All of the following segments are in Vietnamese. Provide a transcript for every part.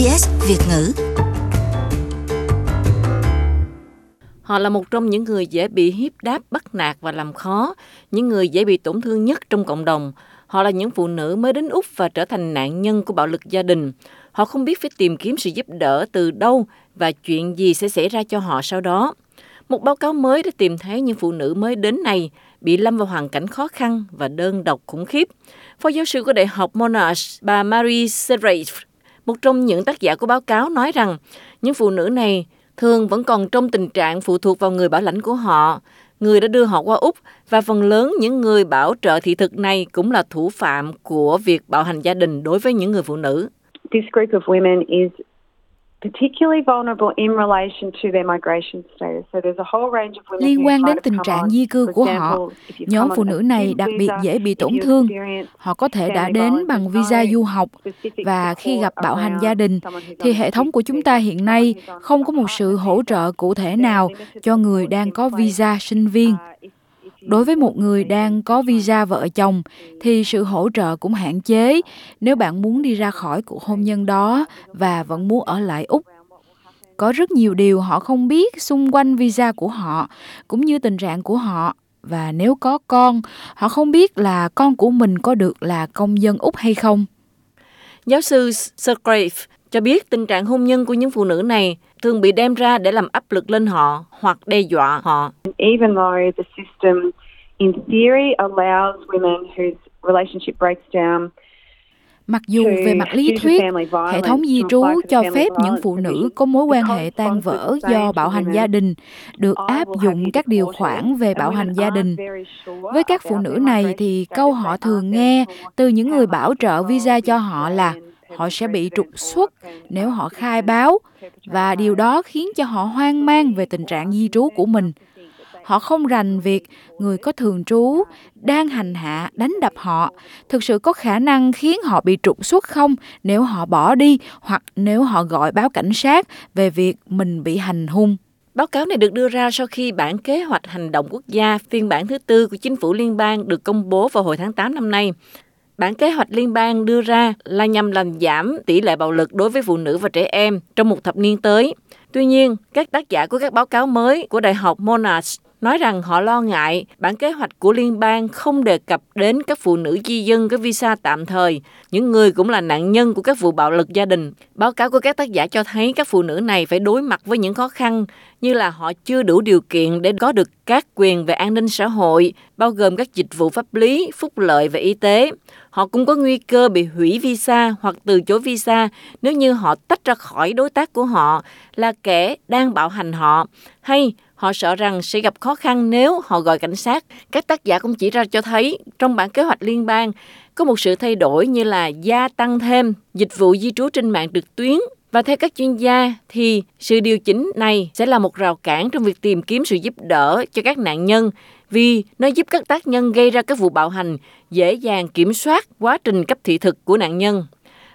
SBS Việt ngữ. Họ là một trong những người dễ bị hiếp đáp, bắt nạt và làm khó, những người dễ bị tổn thương nhất trong cộng đồng. Họ là những phụ nữ mới đến Úc và trở thành nạn nhân của bạo lực gia đình. Họ không biết phải tìm kiếm sự giúp đỡ từ đâu và chuyện gì sẽ xảy ra cho họ sau đó. Một báo cáo mới đã tìm thấy những phụ nữ mới đến này bị lâm vào hoàn cảnh khó khăn và đơn độc khủng khiếp. Phó giáo sư của Đại học Monash, bà Marie Serrafe, một trong những tác giả của báo cáo nói rằng những phụ nữ này thường vẫn còn trong tình trạng phụ thuộc vào người bảo lãnh của họ, người đã đưa họ qua Úc và phần lớn những người bảo trợ thị thực này cũng là thủ phạm của việc bạo hành gia đình đối với những người phụ nữ. This group of women is Liên quan đến tình trạng di cư của họ, nhóm phụ nữ này đặc biệt dễ bị tổn thương. Họ có thể đã đến bằng visa du học và khi gặp bạo hành gia đình thì hệ thống của chúng ta hiện nay không có một sự hỗ trợ cụ thể nào cho người đang có visa sinh viên đối với một người đang có visa vợ chồng, thì sự hỗ trợ cũng hạn chế. Nếu bạn muốn đi ra khỏi cuộc hôn nhân đó và vẫn muốn ở lại úc, có rất nhiều điều họ không biết xung quanh visa của họ, cũng như tình trạng của họ. Và nếu có con, họ không biết là con của mình có được là công dân úc hay không. Giáo sư Sirgrave cho biết tình trạng hôn nhân của những phụ nữ này thường bị đem ra để làm áp lực lên họ hoặc đe dọa họ. Even though the system in theory allows women whose relationship breaks down Mặc dù về mặt lý thuyết, hệ thống di trú cho phép những phụ nữ có mối quan hệ tan vỡ do bạo hành gia đình được áp dụng các điều khoản về bạo hành gia đình. Với các phụ nữ này thì câu họ thường nghe từ những người bảo trợ visa cho họ là họ sẽ bị trục xuất nếu họ khai báo. Và điều đó khiến cho họ hoang mang về tình trạng di trú của mình. Họ không rành việc người có thường trú đang hành hạ, đánh đập họ. Thực sự có khả năng khiến họ bị trục xuất không? Nếu họ bỏ đi, hoặc nếu họ gọi báo cảnh sát về việc mình bị hành hung. Báo cáo này được đưa ra sau khi bản kế hoạch hành động quốc gia phiên bản thứ tư của chính phủ liên bang được công bố vào hồi tháng 8 năm nay. Bản kế hoạch liên bang đưa ra là nhằm làm giảm tỷ lệ bạo lực đối với phụ nữ và trẻ em trong một thập niên tới. Tuy nhiên, các tác giả của các báo cáo mới của Đại học Monash nói rằng họ lo ngại bản kế hoạch của liên bang không đề cập đến các phụ nữ di dân có visa tạm thời, những người cũng là nạn nhân của các vụ bạo lực gia đình. Báo cáo của các tác giả cho thấy các phụ nữ này phải đối mặt với những khó khăn như là họ chưa đủ điều kiện để có được các quyền về an ninh xã hội, bao gồm các dịch vụ pháp lý, phúc lợi và y tế. Họ cũng có nguy cơ bị hủy visa hoặc từ chối visa nếu như họ tách ra khỏi đối tác của họ là kẻ đang bạo hành họ hay họ sợ rằng sẽ gặp khó khăn nếu họ gọi cảnh sát. Các tác giả cũng chỉ ra cho thấy trong bản kế hoạch liên bang có một sự thay đổi như là gia tăng thêm dịch vụ di trú trên mạng trực tuyến và theo các chuyên gia thì sự điều chỉnh này sẽ là một rào cản trong việc tìm kiếm sự giúp đỡ cho các nạn nhân, vì nó giúp các tác nhân gây ra các vụ bạo hành dễ dàng kiểm soát quá trình cấp thị thực của nạn nhân.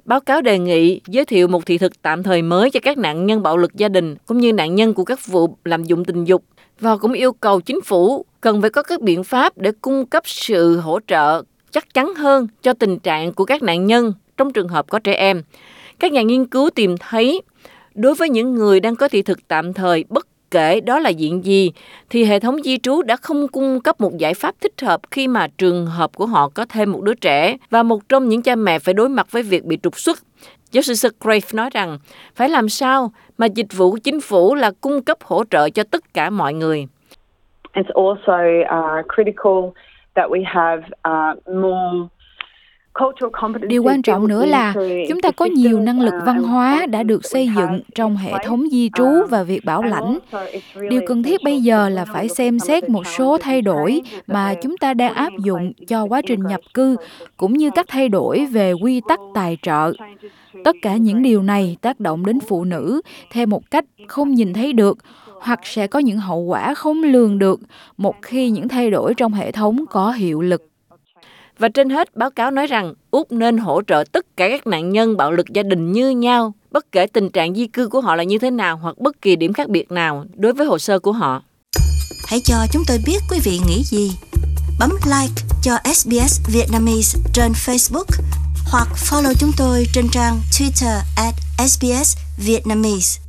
Báo cáo đề nghị giới thiệu một thị thực tạm thời mới cho các nạn nhân bạo lực gia đình cũng như nạn nhân của các vụ lạm dụng tình dục và cũng yêu cầu chính phủ cần phải có các biện pháp để cung cấp sự hỗ trợ chắc chắn hơn cho tình trạng của các nạn nhân trong trường hợp có trẻ em. Các nhà nghiên cứu tìm thấy đối với những người đang có thị thực tạm thời bất kể đó là diện gì thì hệ thống di trú đã không cung cấp một giải pháp thích hợp khi mà trường hợp của họ có thêm một đứa trẻ và một trong những cha mẹ phải đối mặt với việc bị trục xuất. Giáo sư Sutcliffe nói rằng phải làm sao mà dịch vụ của chính phủ là cung cấp hỗ trợ cho tất cả mọi người. It's also uh, critical that we have uh, more điều quan trọng nữa là chúng ta có nhiều năng lực văn hóa đã được xây dựng trong hệ thống di trú và việc bảo lãnh. điều cần thiết bây giờ là phải xem xét một số thay đổi mà chúng ta đang áp dụng cho quá trình nhập cư cũng như các thay đổi về quy tắc tài trợ. tất cả những điều này tác động đến phụ nữ theo một cách không nhìn thấy được hoặc sẽ có những hậu quả không lường được một khi những thay đổi trong hệ thống có hiệu lực và trên hết, báo cáo nói rằng Úc nên hỗ trợ tất cả các nạn nhân bạo lực gia đình như nhau, bất kể tình trạng di cư của họ là như thế nào hoặc bất kỳ điểm khác biệt nào đối với hồ sơ của họ. Hãy cho chúng tôi biết quý vị nghĩ gì. Bấm like cho SBS Vietnamese trên Facebook hoặc follow chúng tôi trên trang Twitter at SBS Vietnamese